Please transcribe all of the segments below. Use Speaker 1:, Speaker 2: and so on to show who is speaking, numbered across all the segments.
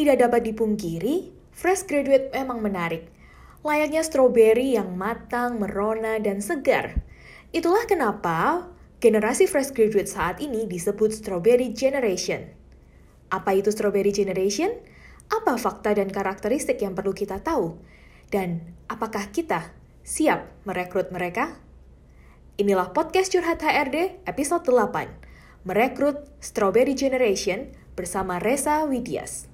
Speaker 1: Tidak dapat dipungkiri, fresh graduate memang menarik. Layaknya stroberi yang matang, merona, dan segar. Itulah kenapa generasi fresh graduate saat ini disebut strawberry generation. Apa itu strawberry generation? Apa fakta dan karakteristik yang perlu kita tahu? Dan apakah kita siap merekrut mereka? Inilah podcast Curhat HRD episode 8, Merekrut Strawberry Generation bersama Reza Widias.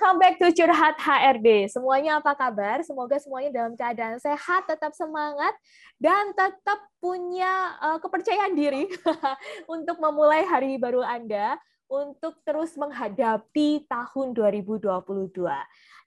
Speaker 1: Welcome back to Curhat HRD. Semuanya apa kabar? Semoga semuanya dalam keadaan sehat, tetap semangat, dan tetap punya uh, kepercayaan diri untuk memulai hari baru Anda, untuk terus menghadapi tahun 2022.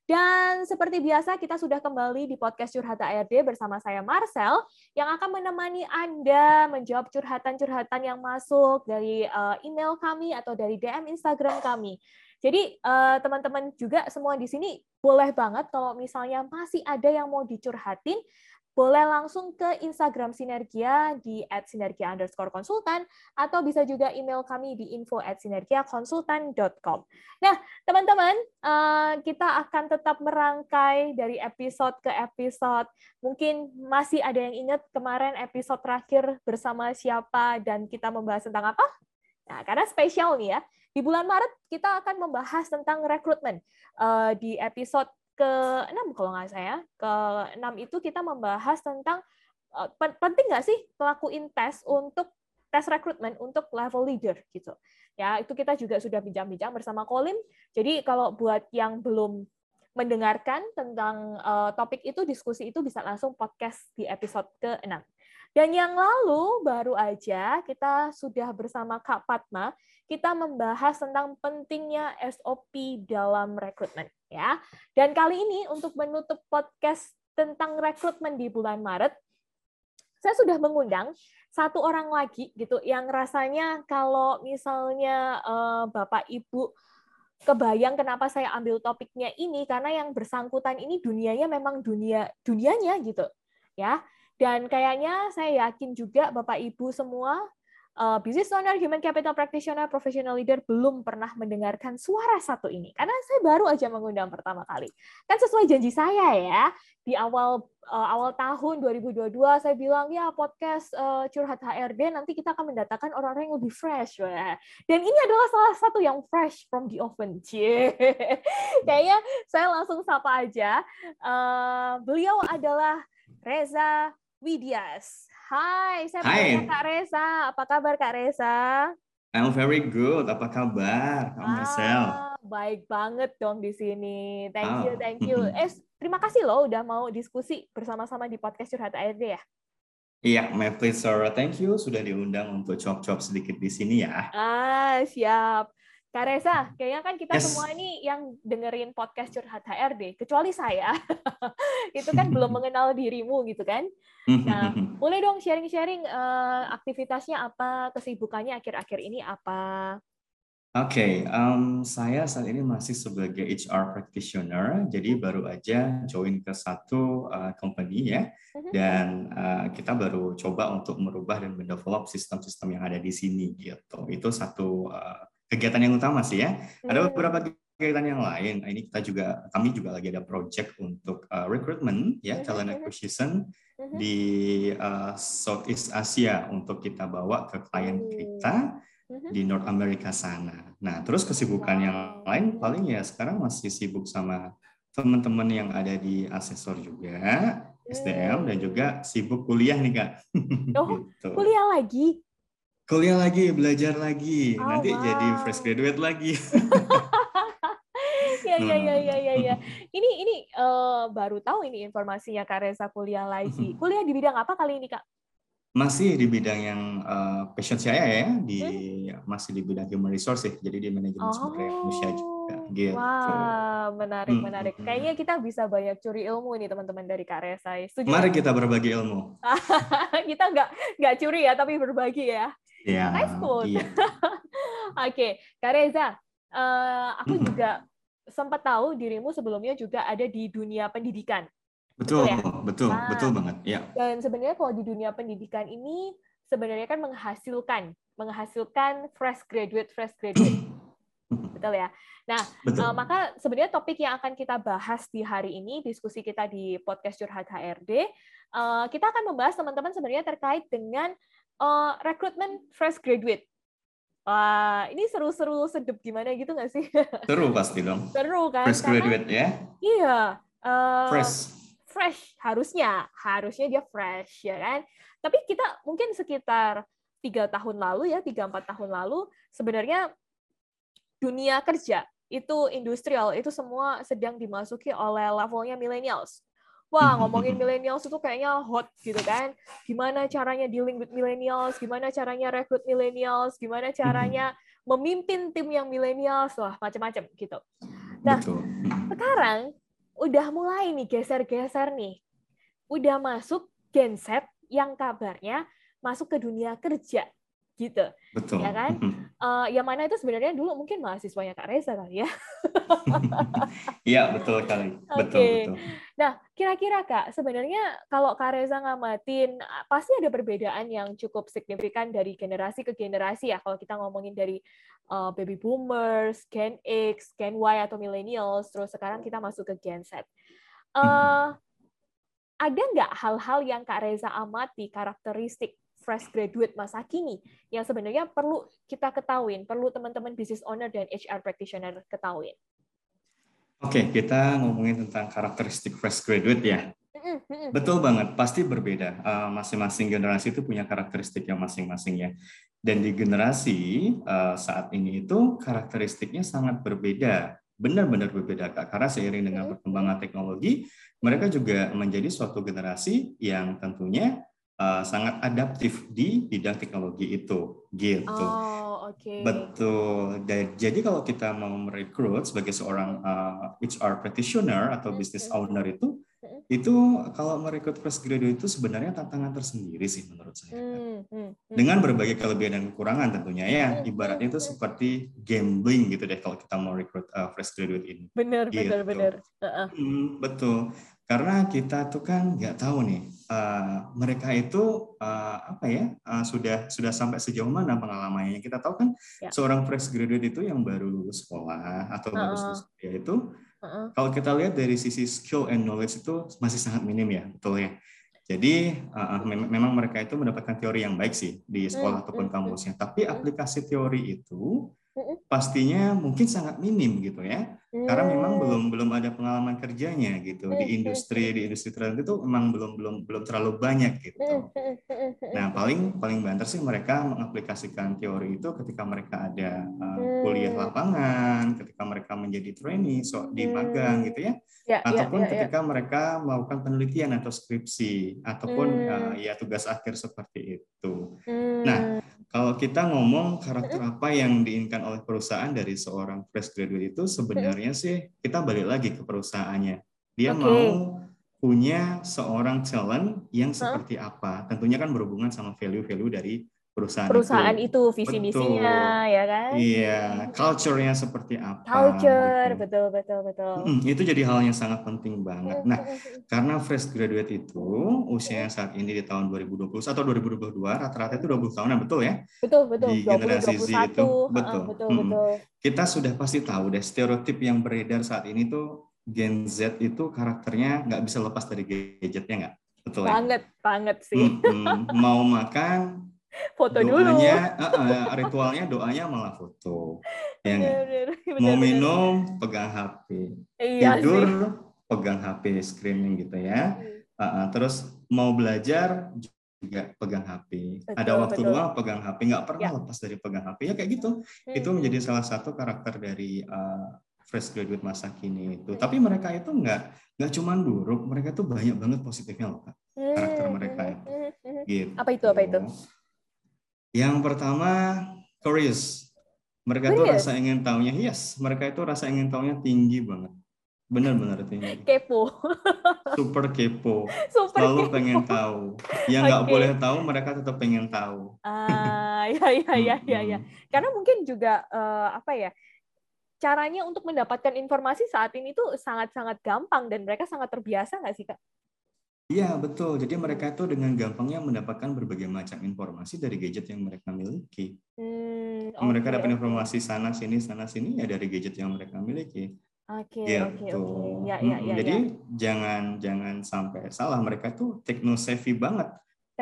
Speaker 1: Dan seperti biasa kita sudah kembali di podcast Curhat HRD bersama saya Marcel yang akan menemani Anda menjawab curhatan-curhatan yang masuk dari uh, email kami atau dari DM Instagram kami. Jadi eh, teman-teman juga semua di sini boleh banget kalau misalnya masih ada yang mau dicurhatin, boleh langsung ke Instagram Sinergia di @sinergia underscore konsultan atau bisa juga email kami di info at sinergiakonsultan.com. Nah, teman-teman, eh, kita akan tetap merangkai dari episode ke episode. Mungkin masih ada yang ingat kemarin episode terakhir bersama siapa dan kita membahas tentang apa? Nah, karena spesial nih ya, di bulan Maret kita akan membahas tentang rekrutmen. Uh, di episode ke-6 kalau nggak saya, ke-6 itu kita membahas tentang uh, penting nggak sih ngelakuin tes untuk tes rekrutmen untuk level leader gitu. Ya, itu kita juga sudah bincang-bincang bersama Colin. Jadi kalau buat yang belum mendengarkan tentang uh, topik itu, diskusi itu bisa langsung podcast di episode ke-6. Dan yang lalu baru aja kita sudah bersama Kak Fatma, kita membahas tentang pentingnya SOP dalam rekrutmen ya. Dan kali ini untuk menutup podcast tentang rekrutmen di bulan Maret, saya sudah mengundang satu orang lagi gitu yang rasanya kalau misalnya uh, Bapak Ibu kebayang kenapa saya ambil topiknya ini karena yang bersangkutan ini dunianya memang dunia dunianya gitu ya dan kayaknya saya yakin juga Bapak Ibu semua uh, business owner, human capital practitioner, professional leader belum pernah mendengarkan suara satu ini. Karena saya baru aja mengundang pertama kali. Kan sesuai janji saya ya, di awal uh, awal tahun 2022 saya bilang ya podcast uh, curhat HRD nanti kita akan mendatangkan orang-orang yang lebih fresh. Wah. Dan ini adalah salah satu yang fresh from the oven. Cie. Kayaknya saya langsung sapa aja. Uh, beliau adalah Reza Widias. Hai, saya Hai. Kak Reza. Apa kabar Kak Reza?
Speaker 2: I'm very good. Apa kabar, Kak ah, Marcel?
Speaker 1: Baik banget dong di sini. Thank you, thank you. Eh, terima kasih loh udah mau diskusi bersama-sama di podcast Curhat ARD ya.
Speaker 2: Iya, my pleasure. Thank you sudah diundang untuk cop-cop sedikit di sini ya.
Speaker 1: Ah, siap. Kak Reza, kayaknya kan kita yes. semua ini yang dengerin podcast Curhat HRD, kecuali saya, itu kan belum mengenal dirimu gitu kan. Nah, boleh dong sharing-sharing uh, aktivitasnya apa, kesibukannya akhir-akhir ini apa?
Speaker 2: Oke, okay, um, saya saat ini masih sebagai HR practitioner, jadi baru aja join ke satu uh, company ya, mm-hmm. dan uh, kita baru coba untuk merubah dan mendevelop sistem-sistem yang ada di sini gitu. Itu satu uh, kegiatan yang utama sih ya. Ada hmm. beberapa kegiatan yang lain. Nah, ini kita juga kami juga lagi ada project untuk uh, recruitment ya hmm, talent hmm, acquisition di uh, Southeast Asia untuk kita bawa ke klien kita di North America sana. Nah, terus kesibukan yang lain paling ya sekarang masih sibuk sama teman-teman yang ada di asesor juga, SDM dan juga sibuk kuliah nih Kak.
Speaker 1: Oh, gitu. kuliah lagi?
Speaker 2: Kuliah lagi, belajar lagi, oh, nanti wow. jadi fresh graduate lagi.
Speaker 1: ya, ya, ya, ya, ya, ya. Ini ini uh, baru tahu ini informasinya Kak Reza kuliah lagi. Kuliah di bidang apa kali ini Kak?
Speaker 2: Masih di bidang yang uh, passion saya ya, di hmm? masih di bidang human resource jadi di manajemen oh. sumber daya manusia juga. Gitu.
Speaker 1: Wah, menarik, hmm. menarik. Kayaknya kita bisa banyak curi ilmu nih teman-teman dari Kak Reza.
Speaker 2: Setuju? Mari kita berbagi ilmu.
Speaker 1: kita nggak nggak curi ya, tapi berbagi ya.
Speaker 2: Yeah,
Speaker 1: nice quote. Yeah. Oke, okay. Kak Reza, uh, aku juga sempat tahu dirimu sebelumnya juga ada di dunia pendidikan.
Speaker 2: Betul, betul, ya? betul, nah, betul banget. Ya.
Speaker 1: Dan sebenarnya kalau di dunia pendidikan ini sebenarnya kan menghasilkan menghasilkan fresh graduate, fresh graduate. Betul ya. Nah, Betul. Uh, maka sebenarnya topik yang akan kita bahas di hari ini, diskusi kita di podcast Curhat HRD, uh, kita akan membahas teman-teman sebenarnya terkait dengan uh, rekrutmen fresh graduate. Wah, ini seru-seru sedep gimana gitu nggak sih?
Speaker 2: Seru pasti dong.
Speaker 1: Seru kan?
Speaker 2: Fresh graduate ya?
Speaker 1: Iya. Uh,
Speaker 2: fresh.
Speaker 1: Fresh harusnya, harusnya dia fresh ya kan. Tapi kita mungkin sekitar tiga tahun lalu ya, tiga empat tahun lalu sebenarnya dunia kerja itu industrial itu semua sedang dimasuki oleh levelnya millennials. Wah, ngomongin millennials itu kayaknya hot gitu kan. Gimana caranya dealing with millennials, gimana caranya rekrut millennials, gimana caranya memimpin tim yang millennials, wah macam-macam gitu. Nah, sekarang udah mulai nih geser-geser nih. Udah masuk Gen Z yang kabarnya masuk ke dunia kerja gitu.
Speaker 2: Betul.
Speaker 1: ya kan uh, yang mana itu sebenarnya dulu mungkin mahasiswanya kak Reza kali ya.
Speaker 2: Iya betul kali betul okay. betul.
Speaker 1: Nah kira-kira kak sebenarnya kalau kak Reza ngamatin pasti ada perbedaan yang cukup signifikan dari generasi ke generasi ya. Kalau kita ngomongin dari uh, baby boomers Gen X Gen Y atau millennials terus sekarang kita masuk ke Gen Z. Uh, ada nggak hal-hal yang Kak Reza amati karakteristik fresh graduate masa kini yang sebenarnya perlu kita ketahuin, perlu teman-teman business owner dan HR practitioner ketahuin.
Speaker 2: Oke, kita ngomongin tentang karakteristik fresh graduate ya. Betul banget, pasti berbeda. Eh, masing-masing generasi itu punya karakteristik yang masing-masing ya. Dan di generasi uh, saat ini itu karakteristiknya sangat berbeda, benar-benar berbeda kak. Karena seiring dengan perkembangan teknologi, mereka juga menjadi suatu generasi yang tentunya uh, sangat adaptif di bidang teknologi itu gitu.
Speaker 1: Oh, oke. Okay.
Speaker 2: Betul. Dan jadi kalau kita mau merekrut sebagai seorang uh, eh, HR practitioner atau mm-hmm. business owner itu mm-hmm. itu kalau merekrut fresh graduate itu sebenarnya tantangan tersendiri sih menurut saya. Mm-hmm. Dengan berbagai kelebihan dan kekurangan tentunya ya. Ibaratnya itu seperti gambling gitu deh kalau kita mau rekrut uh, fresh graduate ini.
Speaker 1: Benar, gitu. benar, benar. Uh-uh.
Speaker 2: Hmm, betul. Karena kita tuh kan nggak tahu nih uh, mereka itu uh, apa ya uh, sudah sudah sampai sejauh mana pengalamannya. Kita tahu kan ya. seorang fresh graduate itu yang baru lulus sekolah atau uh -uh. baru lulus kuliah itu uh -uh. kalau kita lihat dari sisi skill and knowledge itu masih sangat minim ya, betul ya. Jadi uh, mem memang mereka itu mendapatkan teori yang baik sih di sekolah hmm, ataupun hmm, hmm. kampusnya, tapi aplikasi teori itu pastinya mungkin sangat minim gitu ya karena memang belum belum ada pengalaman kerjanya gitu. Di industri di industri tertentu itu memang belum belum belum terlalu banyak gitu. Nah paling paling banter sih mereka mengaplikasikan teori itu ketika mereka ada uh, kuliah lapangan ketika mereka menjadi trainee so, di magang gitu ya, ya, ya ataupun ya, ya, ketika mereka melakukan penelitian atau skripsi ataupun uh, ya tugas akhir seperti itu. Nah kalau kita ngomong karakter apa yang diinginkan oleh perusahaan dari seorang fresh graduate itu sebenarnya sih kita balik lagi ke perusahaannya. Dia okay. mau punya seorang talent yang seperti apa. Tentunya kan berhubungan sama value-value dari perusahaan,
Speaker 1: perusahaan itu, itu visi misinya ya kan?
Speaker 2: Iya culture-nya seperti apa
Speaker 1: culture gitu. betul betul betul.
Speaker 2: Hmm, itu jadi hal yang sangat penting banget. Nah karena fresh graduate itu usianya saat ini di tahun 2020 atau 2022 rata-rata itu 20 tahunan betul ya?
Speaker 1: Betul betul.
Speaker 2: Di 20, generasi 20, Z itu betul
Speaker 1: uh, betul, hmm. betul.
Speaker 2: Kita sudah pasti tahu deh stereotip yang beredar saat ini tuh Gen Z itu karakternya nggak bisa lepas dari gadgetnya nggak? Betul
Speaker 1: banget
Speaker 2: ya?
Speaker 1: banget sih.
Speaker 2: Hmm, hmm. mau makan
Speaker 1: foto
Speaker 2: doanya,
Speaker 1: dulu.
Speaker 2: Uh, uh, ritualnya doanya malah foto. Ya bener, bener, mau bener. minum pegang HP. Iya Tidur sih. pegang HP screening gitu ya. Uh, uh, terus mau belajar juga pegang HP. Betul, Ada waktu betul. luang pegang HP, nggak pernah ya. lepas dari pegang HP ya kayak gitu. Hmm. Itu menjadi salah satu karakter dari uh, fresh graduate masa kini itu. Hmm. Tapi mereka itu nggak nggak cuma buruk, mereka tuh banyak banget positifnya loh kak. Karakter hmm, mereka itu. Gitu.
Speaker 1: Apa itu? Apa itu?
Speaker 2: Yang pertama, curious. Mereka tuh rasa ingin tahunya, yes, mereka itu rasa ingin tahunya tinggi banget. Benar-benar tinggi.
Speaker 1: Kepo.
Speaker 2: Super kepo. Super Selalu kepo. pengen tahu. Yang nggak okay. boleh tahu, mereka tetap pengen tahu.
Speaker 1: Ah, ya, ya, ya, ya, ya. Karena mungkin juga uh, apa ya? caranya untuk mendapatkan informasi saat ini tuh sangat-sangat gampang dan mereka sangat terbiasa nggak sih kak?
Speaker 2: Iya betul. Jadi mereka itu dengan gampangnya mendapatkan berbagai macam informasi dari gadget yang mereka miliki. Hmm, okay, mereka dapat okay. informasi sana sini sana sini ya dari gadget yang mereka miliki.
Speaker 1: Oke, okay, oke, gitu. oke. Ya, ya,
Speaker 2: ya, Jadi ya. jangan jangan sampai salah. Mereka tuh techno savvy banget.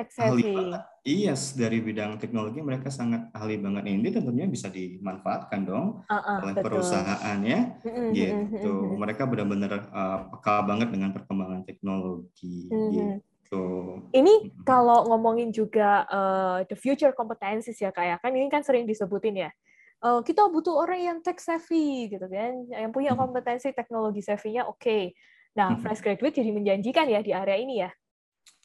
Speaker 1: Tech savvy.
Speaker 2: Yes, dari bidang teknologi mereka sangat ahli banget. Ini tentunya bisa dimanfaatkan dong uh, uh, oleh betul. perusahaan ya. Mm-hmm, gitu. Mm-hmm. Mereka benar-benar uh, peka banget dengan perkembangan teknologi. Mm-hmm. Gitu.
Speaker 1: Ini kalau ngomongin juga uh, the future competencies ya kayak ya. kan ini kan sering disebutin ya uh, kita butuh orang yang tech savvy gitu kan, yang punya hmm. kompetensi teknologi savvy-nya oke. Okay. Nah, hmm. fresh graduate jadi menjanjikan ya di area ini ya.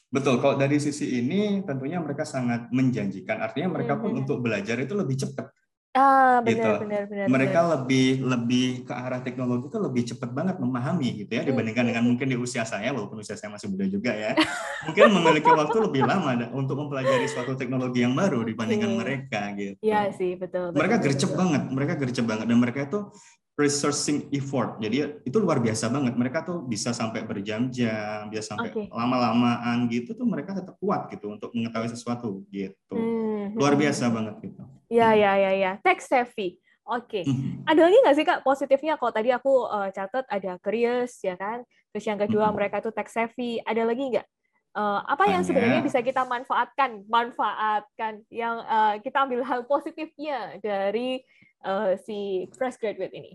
Speaker 2: Betul, kalau dari sisi ini tentunya mereka sangat menjanjikan. Artinya mereka pun hmm. untuk belajar itu lebih cepat.
Speaker 1: Ah, benar, gitu. benar, benar.
Speaker 2: Mereka
Speaker 1: benar.
Speaker 2: lebih lebih ke arah teknologi itu lebih cepat banget memahami gitu ya dibandingkan dengan mungkin di usia saya walaupun usia saya masih muda juga ya. mungkin memiliki waktu lebih lama untuk mempelajari suatu teknologi yang baru dibandingkan mereka gitu.
Speaker 1: Iya sih, betul.
Speaker 2: betul mereka gercep banget, mereka gercep banget dan mereka itu researching effort. Jadi itu luar biasa banget. Mereka tuh bisa sampai berjam-jam, bisa sampai okay. lama-lamaan gitu tuh mereka tetap kuat gitu untuk mengetahui sesuatu gitu. Hmm. Luar biasa banget gitu.
Speaker 1: Ya ya ya ya. Tech savvy. Oke. Okay. Hmm. Ada lagi nggak sih kak positifnya? Kalau tadi aku uh, catat ada curious ya kan. Terus yang kedua hmm. mereka tuh tech savvy. Ada lagi nggak? Uh, apa yang sebenarnya bisa kita manfaatkan, manfaatkan yang uh, kita ambil hal positifnya dari uh, si fresh graduate ini?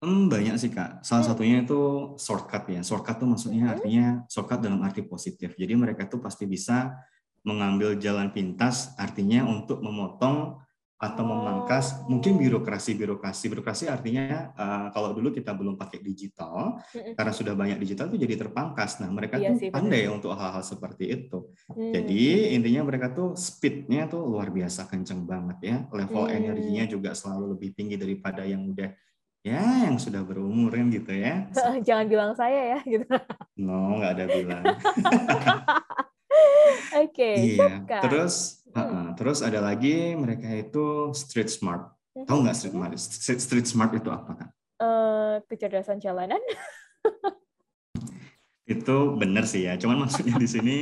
Speaker 2: Hmm, banyak sih kak. Salah satunya itu shortcut ya. Shortcut itu maksudnya hmm. artinya shortcut dalam arti positif. Jadi mereka tuh pasti bisa mengambil jalan pintas, artinya untuk memotong atau memangkas oh. mungkin birokrasi birokrasi birokrasi artinya uh, kalau dulu kita belum pakai digital hmm karena sudah banyak digital itu jadi terpangkas nah mereka iya tuh sih, pandai betul. untuk hal-hal seperti itu hmm. jadi intinya mereka tuh speednya tuh luar biasa kenceng banget ya level hmm. energinya juga selalu lebih tinggi daripada yang udah ya yang sudah berumur kan gitu ya.
Speaker 1: Jangan bilang saya ya gitu.
Speaker 2: No, nggak ada bilang.
Speaker 1: Oke. Okay,
Speaker 2: iya. Terus, hmm. uh, terus ada lagi mereka itu street smart. Hmm. Tahu nggak street smart? Street, street smart itu apa kan?
Speaker 1: Uh, kecerdasan jalanan.
Speaker 2: itu benar sih ya. Cuman maksudnya di sini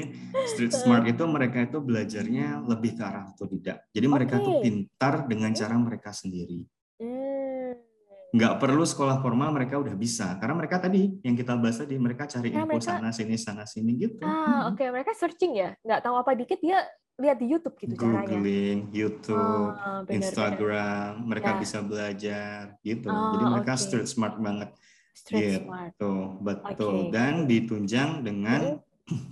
Speaker 2: street smart itu mereka itu belajarnya lebih ke arah otodidak. Jadi mereka okay. tuh pintar dengan cara mereka sendiri. Nggak perlu sekolah formal mereka udah bisa karena mereka tadi yang kita bahas tadi mereka cari info mereka, sana sini sana sini gitu
Speaker 1: ah hmm. oke okay. mereka searching ya nggak tahu apa dikit dia lihat di YouTube gitu
Speaker 2: Googling, caranya Googling YouTube oh, bener, Instagram bener. mereka ya. bisa belajar gitu oh, jadi mereka okay. street smart banget street gitu smart. betul okay. dan ditunjang dengan hmm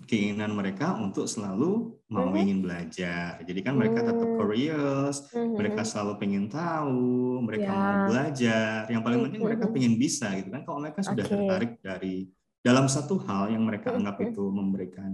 Speaker 2: keinginan mereka untuk selalu mau mm-hmm. ingin belajar. Jadi kan mereka tetap mm-hmm. curious, mm-hmm. mereka selalu pengen tahu, mereka yeah. mau belajar. Yang paling penting mm-hmm. mereka pengen bisa gitu kan. Kalau mereka sudah okay. tertarik dari dalam satu hal yang mereka mm-hmm. anggap itu memberikan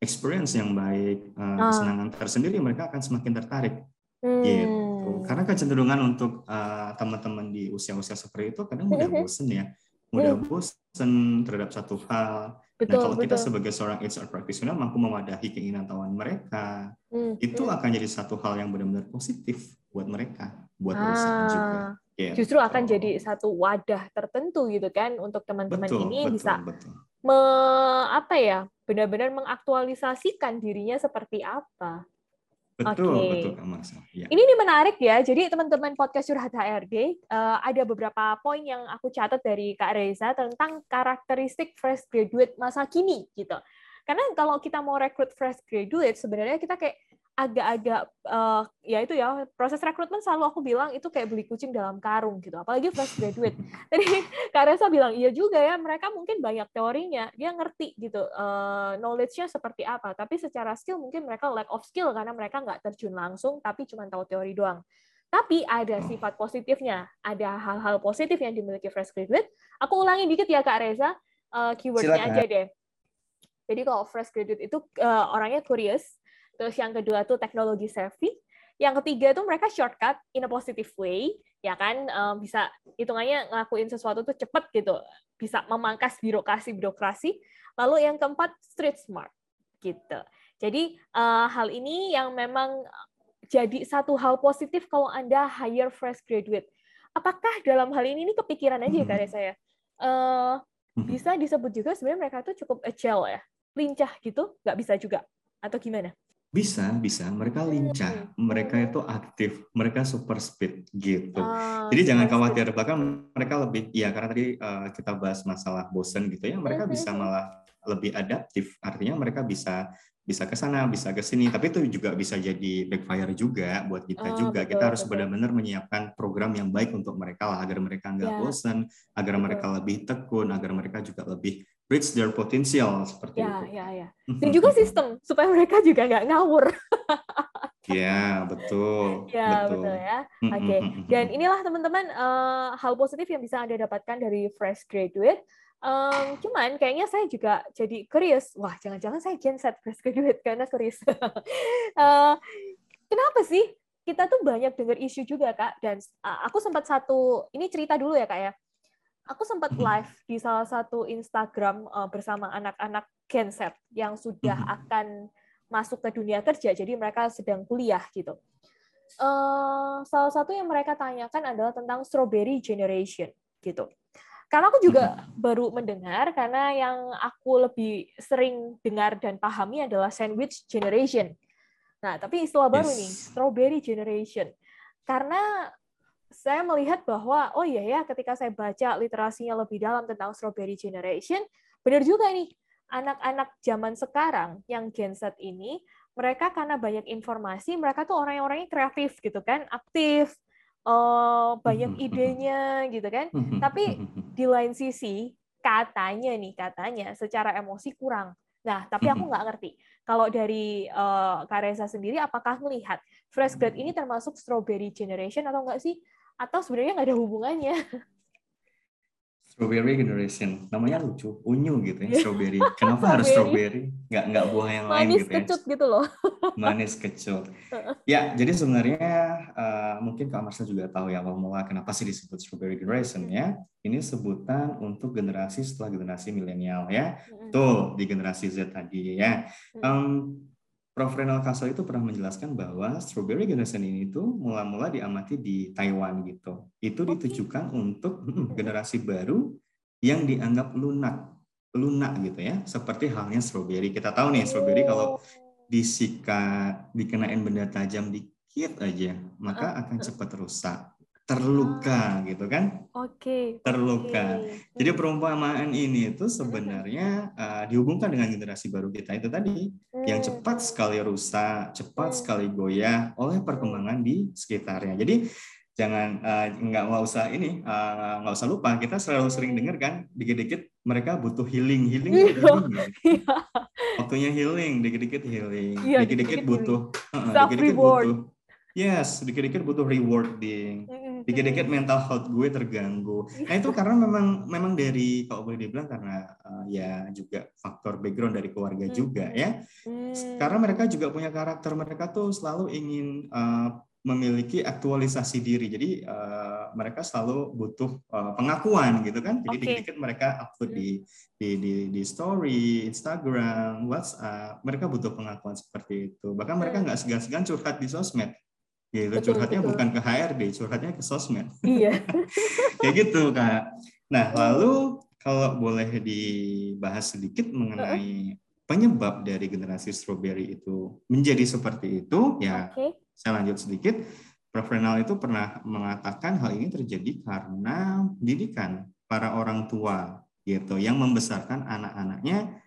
Speaker 2: experience yang baik, uh, kesenangan tersendiri, mereka akan semakin tertarik. Mm. Gitu. Karena kecenderungan untuk uh, teman-teman di usia-usia seperti itu kadang mudah mm-hmm. bosen ya, mudah mm. bosen terhadap satu hal Betul, nah, kalau betul. kita sebagai seorang HR practitioner mampu mewadahi keinginan tahuan mereka, hmm, itu hmm. akan jadi satu hal yang benar-benar positif buat mereka, buat ah, perusahaan juga.
Speaker 1: Yeah. Justru akan jadi satu wadah tertentu gitu kan untuk teman-teman ini betul, bisa betul. Me, apa ya benar-benar mengaktualisasikan dirinya seperti apa.
Speaker 2: Betul, okay. betul Kak
Speaker 1: Ya. Ini nih menarik ya. Jadi teman-teman podcast Curhat HRD uh, eh, ada beberapa poin yang aku catat dari Kak Reza tentang karakteristik fresh graduate masa kini gitu. Karena kalau kita mau rekrut fresh graduate sebenarnya kita kayak agak-agak uh, ya itu ya proses rekrutmen selalu aku bilang itu kayak beli kucing dalam karung gitu apalagi fresh graduate. Tadi Kak Reza bilang iya juga ya mereka mungkin banyak teorinya dia ngerti gitu uh, knowledge-nya seperti apa tapi secara skill mungkin mereka lack of skill karena mereka nggak terjun langsung tapi cuma tahu teori doang. Tapi ada sifat positifnya ada hal-hal positif yang dimiliki fresh graduate. Aku ulangi dikit ya Kak Reza uh, keywordnya aja deh. Jadi kalau fresh graduate itu uh, orangnya curious Terus yang kedua tuh teknologi savvy. Yang ketiga tuh mereka shortcut in a positive way, ya kan bisa hitungannya ngelakuin sesuatu tuh cepet gitu, bisa memangkas birokrasi-birokrasi. Lalu yang keempat street smart gitu. Jadi uh, hal ini yang memang jadi satu hal positif kalau Anda hire fresh graduate. apakah dalam hal ini ini kepikiran aja ya karya saya uh, bisa disebut juga sebenarnya mereka tuh cukup agile ya lincah gitu nggak bisa juga atau gimana
Speaker 2: bisa, bisa. Mereka lincah, mereka itu aktif, mereka super speed gitu. Oh, Jadi jangan khawatir, bahkan mereka lebih, ya karena tadi uh, kita bahas masalah bosen gitu ya, mereka bisa malah lebih adaptif. Artinya mereka bisa bisa ke sana, bisa ke sini, tapi itu juga bisa jadi backfire juga buat kita oh, juga. Betul, kita harus benar-benar menyiapkan program yang baik untuk mereka lah, agar mereka nggak yeah. bosan, agar betul. mereka lebih tekun, agar mereka juga lebih reach their potential seperti
Speaker 1: ya,
Speaker 2: itu.
Speaker 1: Ya, ya. Dan juga sistem supaya mereka juga nggak ngawur.
Speaker 2: Ya, betul.
Speaker 1: Ya, betul, betul ya. Oke. Okay. Dan inilah teman-teman uh, hal positif yang bisa Anda dapatkan dari fresh graduate Um, cuman kayaknya saya juga jadi curious. Wah, jangan-jangan saya Gen Z fresh graduate karena curious. uh, kenapa sih kita tuh banyak dengar isu juga kak? Dan uh, aku sempat satu ini cerita dulu ya kak ya. Aku sempat mm-hmm. live di salah satu Instagram uh, bersama anak-anak Gen Z yang sudah mm-hmm. akan masuk ke dunia kerja. Jadi mereka sedang kuliah gitu. Uh, salah satu yang mereka tanyakan adalah tentang strawberry generation gitu karena aku juga baru mendengar, karena yang aku lebih sering dengar dan pahami adalah sandwich generation. Nah, tapi istilah baru yes. nih, strawberry generation. Karena saya melihat bahwa, oh iya ya, ketika saya baca literasinya lebih dalam tentang strawberry generation, benar juga nih, anak-anak zaman sekarang yang Gen Z ini, mereka karena banyak informasi, mereka tuh orang-orangnya kreatif gitu kan, aktif, oh, banyak idenya gitu kan. Tapi di lain sisi katanya nih katanya secara emosi kurang. Nah, tapi aku nggak ngerti. Kalau dari uh, Karesa sendiri, apakah melihat fresh grad ini termasuk strawberry generation atau enggak sih? Atau sebenarnya nggak ada hubungannya?
Speaker 2: Strawberry Generation, namanya lucu, unyu gitu ya, strawberry. Kenapa harus strawberry? Nggak nggak buah yang lain
Speaker 1: gitu ya? Manis kecut gitu loh.
Speaker 2: Manis kecut. Ya, jadi sebenarnya uh, mungkin Kak Marsha juga tahu ya bahwa kenapa sih disebut Strawberry Generation ya. Ini sebutan untuk generasi setelah generasi milenial ya. Tuh di generasi Z tadi ya. Um, Prof. Renal Kasel itu pernah menjelaskan bahwa strawberry generation ini itu mula-mula diamati di Taiwan gitu. Itu ditujukan untuk generasi baru yang dianggap lunak, lunak gitu ya, seperti halnya strawberry. Kita tahu nih strawberry kalau oh. disikat, dikenain benda tajam dikit aja, maka akan cepat rusak terluka gitu kan?
Speaker 1: Oke. Okay.
Speaker 2: Terluka. Okay. Jadi perumpamaan ini itu sebenarnya uh, dihubungkan dengan generasi baru kita itu tadi hmm. yang cepat sekali rusak, cepat hmm. sekali goyah oleh perkembangan di sekitarnya. Jadi jangan uh, nggak nggak usah ini uh, nggak usah lupa kita selalu sering dengar kan dikit-dikit mereka butuh healing healing iya. Iya. waktunya healing dikit-dikit healing iya, dikit-dikit butuh dikit-dikit butuh yes dikit-dikit butuh rewarding dikit-dikit mental health gue terganggu. Nah itu karena memang memang dari kalau boleh dibilang karena uh, ya juga faktor background dari keluarga hmm. juga ya. Hmm. Karena mereka juga punya karakter mereka tuh selalu ingin uh, memiliki aktualisasi diri. Jadi uh, mereka selalu butuh uh, pengakuan gitu kan. Jadi okay. dikit-dikit mereka upload di, di di di story, Instagram, WhatsApp. Mereka butuh pengakuan seperti itu. Bahkan mereka nggak segan-segan curhat di sosmed gitu betul, curhatnya betul. bukan ke HRD curhatnya ke sosmed.
Speaker 1: Iya.
Speaker 2: Kayak gitu kak. Nah lalu kalau boleh dibahas sedikit mengenai penyebab dari generasi strawberry itu menjadi seperti itu ya okay. saya lanjut sedikit. Prof. Renal itu pernah mengatakan hal ini terjadi karena didikan para orang tua gitu yang membesarkan anak-anaknya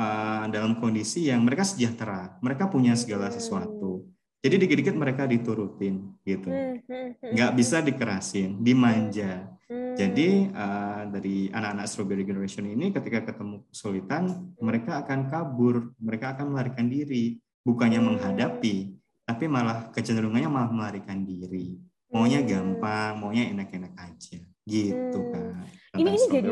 Speaker 2: uh, dalam kondisi yang mereka sejahtera mereka punya segala sesuatu jadi dikit-dikit mereka diturutin gitu, hmm, hmm, hmm, nggak bisa dikerasin, dimanja. Jadi uh, dari anak-anak strawberry generation ini ketika ketemu kesulitan, mereka akan kabur, mereka akan melarikan diri, bukannya menghadapi, tapi malah kecenderungannya malah melarikan diri. Maunya gampang, maunya enak-enak aja, gitu kan.
Speaker 1: Ini ini jadi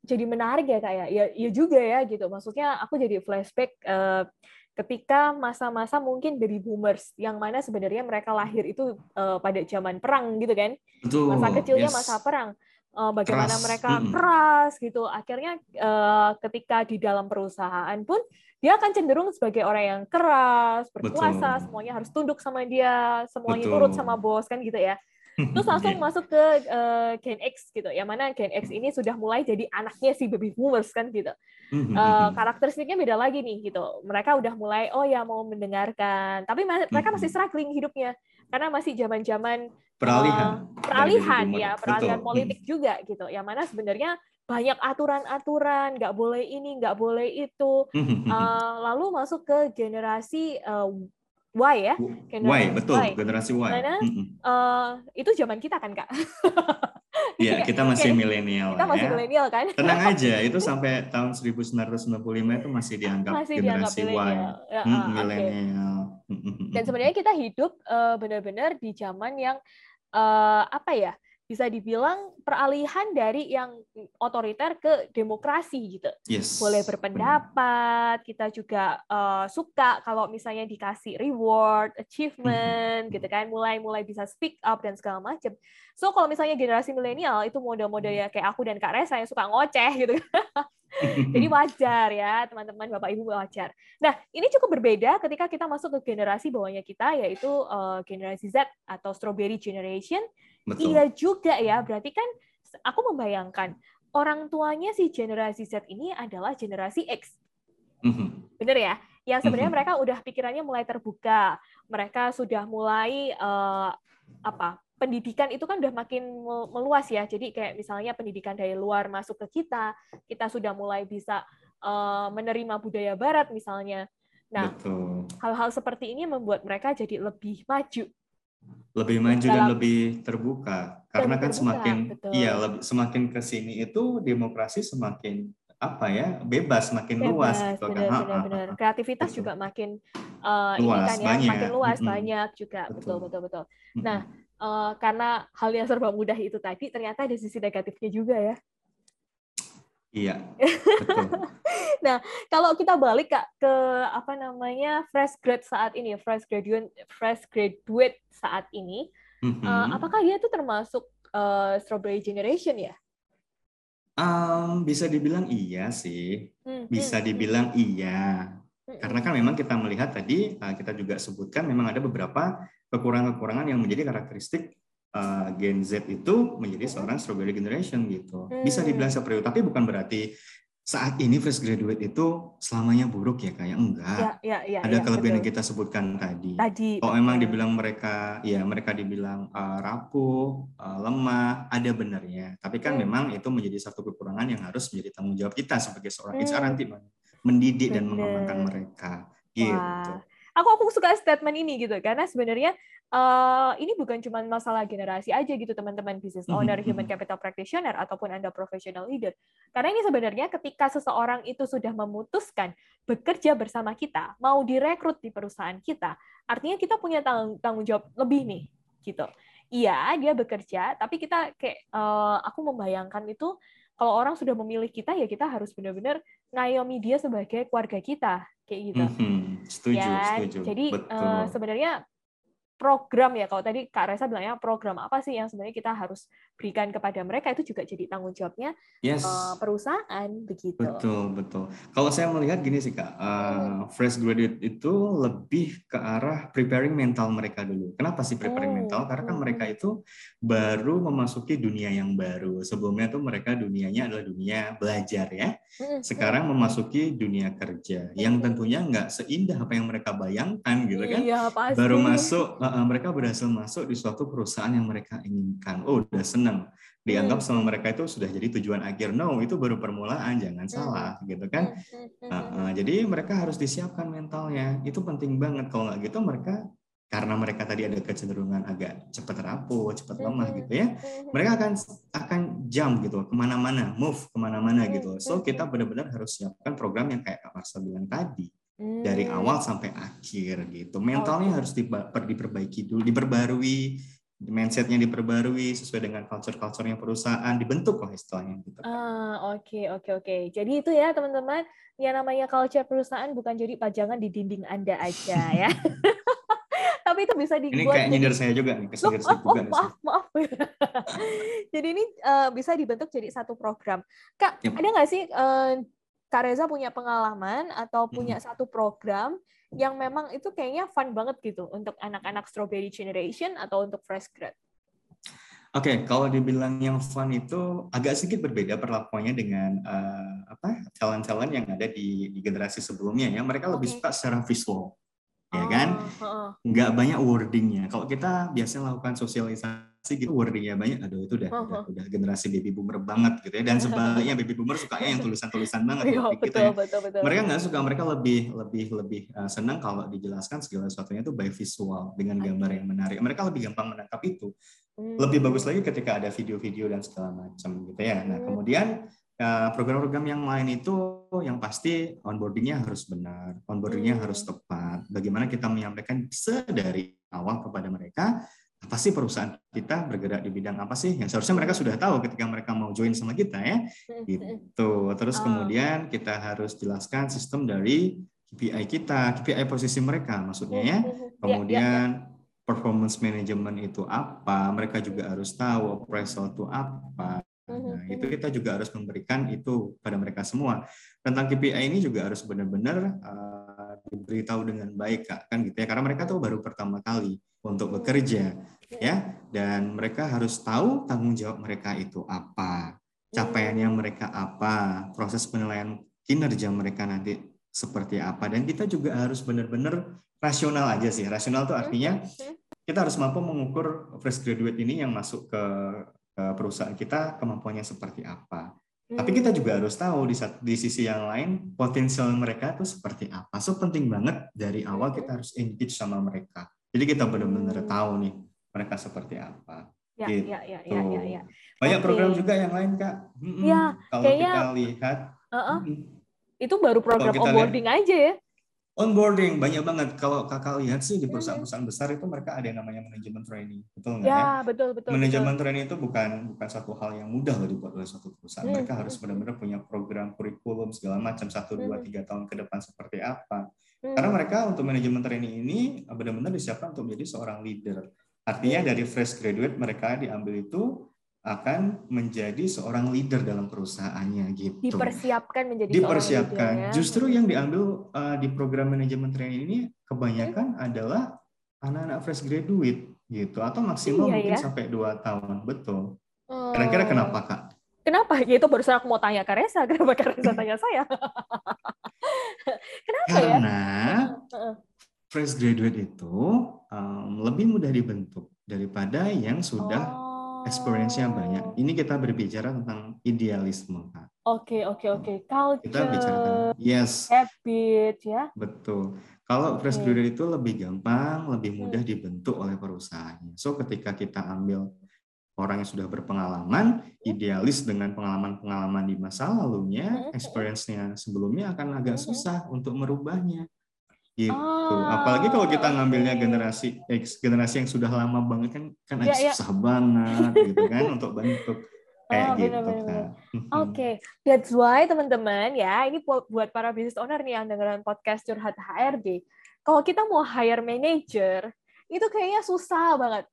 Speaker 1: jadi menarik ya kak ya, ya, ya juga ya gitu. Maksudnya aku jadi flashback. Uh, ketika masa-masa mungkin baby boomers yang mana sebenarnya mereka lahir itu uh, pada zaman perang gitu kan Betul. masa kecilnya yes. masa perang uh, bagaimana keras. mereka mm. keras gitu akhirnya uh, ketika di dalam perusahaan pun dia akan cenderung sebagai orang yang keras berkuasa Betul. semuanya harus tunduk sama dia semuanya Betul. turut sama bos kan gitu ya Terus langsung yeah. masuk ke uh, Gen X gitu. Yang mana Gen X ini sudah mulai jadi anaknya si baby boomers kan gitu. Uh, karakteristiknya beda lagi nih gitu. Mereka udah mulai oh ya mau mendengarkan, tapi mereka masih struggling hidupnya karena masih zaman-zaman
Speaker 2: peralihan
Speaker 1: uh, peralihan ya, peralihan Betul. politik juga gitu. Yang mana sebenarnya banyak aturan-aturan, nggak boleh ini, nggak boleh itu. Uh, lalu masuk ke generasi uh, Y ya,
Speaker 2: generasi Y betul, y. generasi Y.
Speaker 1: Mana uh, itu zaman kita kan kak?
Speaker 2: Iya, kita masih milenial.
Speaker 1: Kita masih
Speaker 2: ya.
Speaker 1: milenial kan?
Speaker 2: Tenang aja, itu sampai tahun 1995 itu masih dianggap
Speaker 1: masih
Speaker 2: generasi
Speaker 1: dianggap
Speaker 2: Y.
Speaker 1: Ya,
Speaker 2: hmm, milenial.
Speaker 1: Okay. Dan sebenarnya kita hidup uh, benar-benar di zaman yang uh, apa ya? Bisa dibilang peralihan dari yang otoriter ke demokrasi gitu.
Speaker 2: Yes.
Speaker 1: Boleh berpendapat, kita juga uh, suka kalau misalnya dikasih reward, achievement gitu kan, mulai-mulai bisa speak up dan segala macam. So kalau misalnya generasi milenial itu mode-mode ya kayak aku dan Kak Resa yang suka ngoceh gitu. Jadi wajar ya teman-teman Bapak Ibu wajar. Nah, ini cukup berbeda ketika kita masuk ke generasi bawahnya kita yaitu uh, generasi Z atau strawberry generation
Speaker 2: Betul.
Speaker 1: Iya juga ya, berarti kan aku membayangkan orang tuanya si generasi Z ini adalah generasi X.
Speaker 2: Mm-hmm.
Speaker 1: Bener ya? Yang sebenarnya mm-hmm. mereka udah pikirannya mulai terbuka, mereka sudah mulai uh, apa? Pendidikan itu kan udah makin meluas ya. Jadi kayak misalnya pendidikan dari luar masuk ke kita, kita sudah mulai bisa uh, menerima budaya Barat misalnya. Nah, hal-hal seperti ini membuat mereka jadi lebih maju
Speaker 2: lebih maju Dalam, dan lebih terbuka karena kan semakin betul. iya lebih semakin ke sini itu demokrasi semakin apa ya bebas makin bebas, luas
Speaker 1: gitu benar, kan benar, benar. kreativitas betul. juga makin uh, luas, ini kan ya banyak. makin luas mm -hmm. banyak juga betul betul betul, betul. nah uh, karena hal yang serba mudah itu tadi ternyata ada sisi negatifnya juga ya
Speaker 2: Iya. Betul.
Speaker 1: nah, kalau kita balik Kak ke apa namanya fresh grad saat ini, fresh graduate fresh graduate saat ini, mm-hmm. uh, apakah dia itu termasuk uh, strawberry generation ya?
Speaker 2: Um, bisa dibilang iya sih. Mm-hmm. Bisa dibilang iya. Mm-hmm. Karena kan memang kita melihat tadi uh, kita juga sebutkan memang ada beberapa kekurangan-kekurangan yang menjadi karakteristik uh, Gen Z itu menjadi seorang strawberry generation gitu. Bisa dibilang seperti itu, tapi bukan berarti saat ini fresh graduate itu selamanya buruk ya kayak enggak.
Speaker 1: Ya, ya, ya,
Speaker 2: ada
Speaker 1: ya,
Speaker 2: kelebihan
Speaker 1: betul.
Speaker 2: yang kita sebutkan tadi.
Speaker 1: Tadi.
Speaker 2: Kalau memang dibilang mereka ya mereka dibilang uh, rapuh, uh, lemah, ada benernya. Tapi kan hmm. memang itu menjadi satu kekurangan yang harus menjadi tanggung jawab kita sebagai seorang hmm. HR nanti mendidik Bener. dan mengembangkan mereka. Gitu. Wah
Speaker 1: aku aku suka statement ini gitu karena sebenarnya uh, ini bukan cuma masalah generasi aja gitu teman-teman business mhm, owner, human mhm. capital practitioner ataupun anda professional leader. Karena ini sebenarnya ketika seseorang itu sudah memutuskan bekerja bersama kita, mau direkrut di perusahaan kita, artinya kita punya tanggung, tanggung jawab lebih nih gitu. Iya, dia bekerja, tapi kita kayak uh, aku membayangkan itu kalau orang sudah memilih kita ya kita harus benar-benar ngayomi dia sebagai keluarga kita kayak gitu.
Speaker 2: Mm-hmm. Setuju, ya, setuju.
Speaker 1: Jadi uh, sebenarnya program ya kalau tadi Kak Reza bilangnya program apa sih yang sebenarnya kita harus berikan kepada mereka itu juga jadi tanggung jawabnya yes. uh, perusahaan begitu.
Speaker 2: Betul betul. Kalau saya melihat gini sih kak, uh, fresh graduate itu lebih ke arah preparing mental mereka dulu. Kenapa sih preparing oh. mental? Karena kan mereka itu baru memasuki dunia yang baru. Sebelumnya tuh mereka dunianya adalah dunia belajar ya. Sekarang memasuki dunia kerja yang tentunya nggak seindah apa yang mereka bayangkan gitu kan.
Speaker 1: Iya, pasti.
Speaker 2: Baru masuk uh, mereka berhasil masuk di suatu perusahaan yang mereka inginkan. Oh, udah senang. Dianggap hmm. sama mereka itu sudah jadi tujuan akhir. No, itu baru permulaan, jangan hmm. salah, gitu kan? Uh, uh, jadi mereka harus disiapkan mentalnya. Itu penting banget. Kalau nggak gitu, mereka karena mereka tadi ada kecenderungan agak cepat rapuh, cepat lemah gitu ya, mereka akan akan jump gitu ke mana-mana, move ke mana-mana gitu. So kita benar-benar harus siapkan program yang kayak Kak Marsa bilang tadi hmm. dari awal sampai akhir gitu. Mentalnya oh. harus diperbaiki dulu, diperbarui, mindsetnya diperbarui sesuai dengan culture-culturenya perusahaan dibentuk kok istilahnya gitu.
Speaker 1: Ah oke okay, oke okay, oke. Okay. Jadi itu ya teman-teman yang namanya culture perusahaan bukan jadi pajangan di dinding anda aja ya. Tapi itu bisa dibuat.
Speaker 2: Ini kayak nyindir saya juga nih,
Speaker 1: oh, oh, juga. Maaf maaf. jadi ini uh, bisa dibentuk jadi satu program. Kak yep. ada nggak sih uh, Kak Reza punya pengalaman atau punya hmm. satu program yang memang itu kayaknya fun banget gitu untuk anak-anak strawberry generation atau untuk fresh grad?
Speaker 2: Oke, okay, kalau dibilang yang fun itu agak sedikit berbeda perlakuannya dengan uh, apa talent-talent yang ada di, di generasi sebelumnya ya. Mereka okay. lebih suka secara visual, ya kan? Oh, Nggak banyak wordingnya. Kalau kita biasanya lakukan sosialisasi gitu wordingnya banyak aduh itu udah, uh -huh. udah udah generasi baby boomer banget gitu ya dan sebaliknya baby boomer sukanya yang tulisan-tulisan banget
Speaker 1: iya, betul, gitu ya. betul, betul.
Speaker 2: mereka nggak suka mereka lebih lebih lebih uh, senang kalau dijelaskan segala sesuatunya itu by visual dengan gambar yang menarik mereka lebih gampang menangkap itu hmm. lebih bagus lagi ketika ada video-video dan segala macam gitu ya nah hmm. kemudian uh, program-program yang lain itu yang pasti onboardingnya harus benar onboardingnya hmm. harus tepat bagaimana kita menyampaikan sedari awal kepada mereka apa sih perusahaan kita bergerak di bidang apa sih? Yang seharusnya mereka sudah tahu ketika mereka mau join sama kita ya. Gitu. Terus oh. kemudian kita harus jelaskan sistem dari KPI kita KPI posisi mereka maksudnya ya, ya kemudian performance management itu apa mereka juga harus tahu operational itu apa. Nah, itu kita juga harus memberikan itu pada mereka semua. Tentang KPI ini juga harus benar-benar uh, diberitahu dengan baik, Kak. Kan gitu ya. Karena mereka tuh baru pertama kali untuk bekerja ya. Dan mereka harus tahu tanggung jawab mereka itu apa capaiannya mereka apa proses penilaian kinerja mereka nanti seperti apa. Dan kita juga harus benar-benar rasional aja sih. Rasional itu artinya kita harus mampu mengukur fresh graduate ini yang masuk ke, ke perusahaan kita kemampuannya seperti apa. Tapi kita juga harus tahu di, di sisi yang lain potensial mereka itu seperti apa. So penting banget dari awal kita harus engage sama mereka. Jadi kita benar-benar hmm. tahu nih mereka seperti apa.
Speaker 1: Ya, gitu. ya, ya, ya, ya, ya.
Speaker 2: Banyak okay. program juga yang lain kak.
Speaker 1: Hmm, ya,
Speaker 2: kalau kayaknya, kita lihat, uh -uh.
Speaker 1: itu baru program onboarding lihat, aja ya.
Speaker 2: Onboarding banyak banget. Kalau kakak lihat sih di perusahaan-perusahaan besar itu mereka ada yang namanya manajemen training, betul nggak ya?
Speaker 1: Ya betul betul.
Speaker 2: Manajemen training itu bukan bukan satu hal yang mudah loh dibuat oleh suatu perusahaan. Hmm. Mereka harus benar-benar punya program kurikulum segala macam satu dua tiga tahun ke depan seperti apa Hmm. Karena mereka untuk manajemen training ini benar-benar disiapkan untuk menjadi seorang leader. Artinya hmm. dari fresh graduate mereka diambil itu akan menjadi seorang leader dalam perusahaannya gitu.
Speaker 1: Dipersiapkan menjadi
Speaker 2: Dipersiapkan.
Speaker 1: seorang leader ya.
Speaker 2: Justru yang diambil uh, di program manajemen training ini kebanyakan hmm. adalah anak-anak fresh graduate gitu atau maksimal iya, mungkin ya? sampai dua tahun. Betul. Kira-kira kenapa, Kak?
Speaker 1: Kenapa? Ya itu barusan aku mau tanya ke Reza. Kenapa Kak Reza tanya saya? Kenapa
Speaker 2: Karena ya? Karena fresh graduate itu um, lebih mudah dibentuk daripada yang sudah oh. experience-nya banyak. Ini kita berbicara tentang idealisme, Kak.
Speaker 1: Oke, oke, oke. Culture,
Speaker 2: kita bicara tentang yes.
Speaker 1: habit, ya.
Speaker 2: Betul. Kalau okay. fresh graduate itu lebih gampang, lebih mudah hmm. dibentuk oleh perusahaannya. So, ketika kita ambil orang yang sudah berpengalaman, idealis dengan pengalaman-pengalaman di masa lalunya, experience-nya sebelumnya akan agak susah untuk merubahnya. Gitu. Oh, Apalagi kalau kita ngambilnya generasi X, generasi yang sudah lama banget kan kan yeah, yeah. susah banget gitu kan untuk bentuk kayak oh, gitu bener, kan.
Speaker 1: Oke, okay. that's why teman-teman ya, ini buat para business owner nih yang dengerin podcast curhat HRD. Kalau kita mau hire manager, itu kayaknya susah banget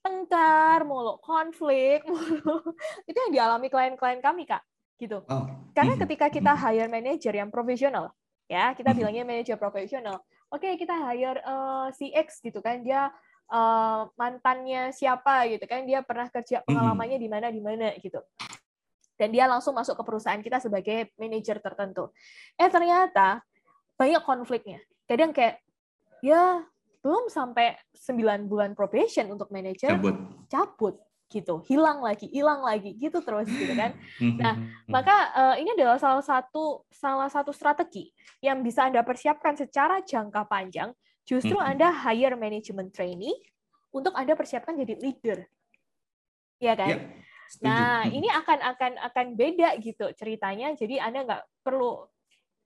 Speaker 1: tengkar mulu, konflik mulu. itu yang dialami klien-klien kami, Kak. Gitu. Oh. Karena mhm. ketika kita mhm. hire manager yang profesional, ya, kita mhm. bilangnya manager profesional. Oke, okay, kita hire uh, si X gitu kan, dia uh, mantannya siapa gitu kan, dia pernah kerja pengalamannya di mana di mana gitu. Dan dia langsung masuk ke perusahaan kita sebagai manajer tertentu. Eh ternyata banyak konfliknya. Kadang kayak ya belum sampai 9 bulan probation untuk manajer cabut. cabut gitu. Hilang lagi hilang lagi gitu terus gitu kan. Nah maka uh, ini adalah salah satu salah satu strategi yang bisa anda persiapkan secara jangka panjang. Justru anda hire management trainee untuk anda persiapkan jadi leader. Ya kan? Yeah. Nah, ini akan akan akan beda gitu ceritanya. Jadi Anda nggak perlu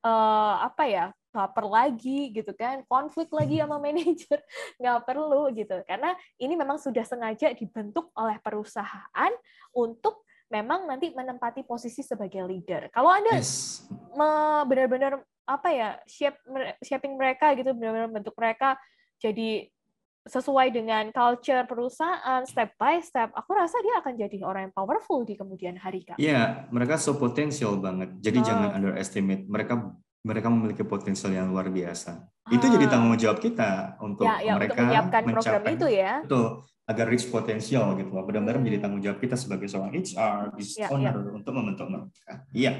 Speaker 1: uh, apa ya baper lagi gitu kan konflik lagi sama manajer nggak perlu gitu karena ini memang sudah sengaja dibentuk oleh perusahaan untuk memang nanti menempati posisi sebagai leader kalau anda yes. benar-benar apa ya shape shaping mereka gitu benar-benar bentuk mereka jadi sesuai dengan culture perusahaan step by step, aku rasa dia akan jadi orang yang powerful di kemudian hari
Speaker 2: kak. Iya, mereka so potensial banget. Jadi oh. jangan underestimate. Mereka mereka memiliki potensial yang luar biasa. Ah. Itu jadi tanggung jawab kita untuk ya, ya, mereka untuk
Speaker 1: menyiapkan program itu ya.
Speaker 2: Betul, agar reach potensial gitu loh. Benar-benar hmm. menjadi tanggung jawab kita sebagai seorang HR, business ya, owner ya. untuk membentuk mereka. Iya.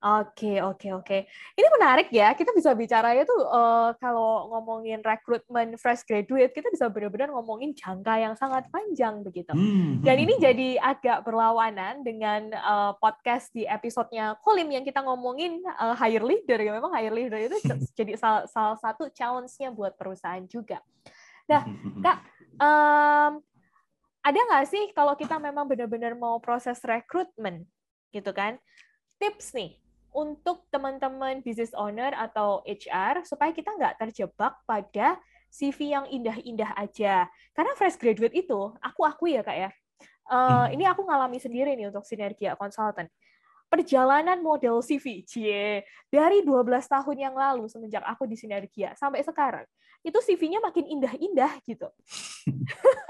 Speaker 1: Oke, oke, oke. Ini menarik ya. Kita bisa bicara itu uh, kalau ngomongin rekrutmen fresh graduate, kita bisa benar-benar ngomongin jangka yang sangat panjang begitu. Hmm. Dan ini jadi agak berlawanan dengan uh, podcast di episodenya Kolim yang kita ngomongin uh, hire leader. Ya, memang hire leader itu jadi salah, salah satu challenge-nya buat perusahaan juga. Nah, Kak, um, ada nggak sih kalau kita memang benar-benar mau proses rekrutmen, gitu kan? Tips nih untuk teman-teman business owner atau HR supaya kita nggak terjebak pada CV yang indah-indah aja. Karena fresh graduate itu, aku akui ya kak ya, uh, ini aku ngalami sendiri nih untuk Sinergia Consultant. Perjalanan model CV, cie, dari 12 tahun yang lalu semenjak aku di Sinergia sampai sekarang, itu CV-nya makin indah-indah gitu.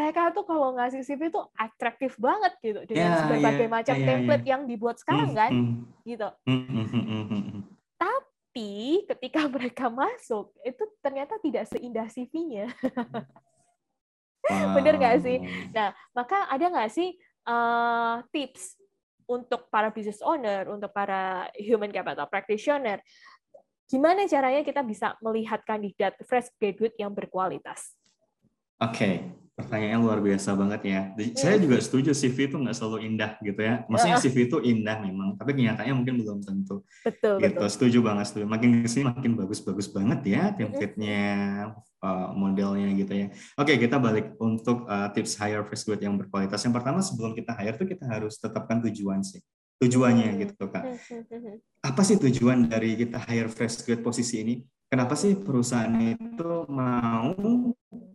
Speaker 1: mereka tuh kalau ngasih CV tuh atraktif banget gitu dengan yeah, berbagai yeah, macam yeah, template yeah. yang dibuat sekarang kan mm, gitu. Mm, Tapi ketika mereka masuk itu ternyata tidak seindah CV-nya. wow. Bener nggak sih? Nah maka ada nggak sih uh, tips untuk para business owner, untuk para human capital practitioner, gimana caranya kita bisa melihat kandidat fresh graduate yang berkualitas?
Speaker 2: Oke, okay. Pertanyaannya luar biasa banget ya. Iya. Saya juga setuju CV itu nggak selalu indah gitu ya. Maksudnya CV itu indah memang, tapi kenyataannya mungkin belum tentu.
Speaker 1: Betul.
Speaker 2: Gitu. Betul. Setuju banget. Setuju. Makin ke sini makin bagus-bagus banget ya template-nya, uh, modelnya gitu ya. Oke, kita balik untuk uh, tips hire fresh graduate yang berkualitas. Yang pertama sebelum kita hire tuh kita harus tetapkan tujuan sih. Tujuannya gitu kak. Apa sih tujuan dari kita hire fresh graduate posisi ini? Kenapa sih perusahaan itu mau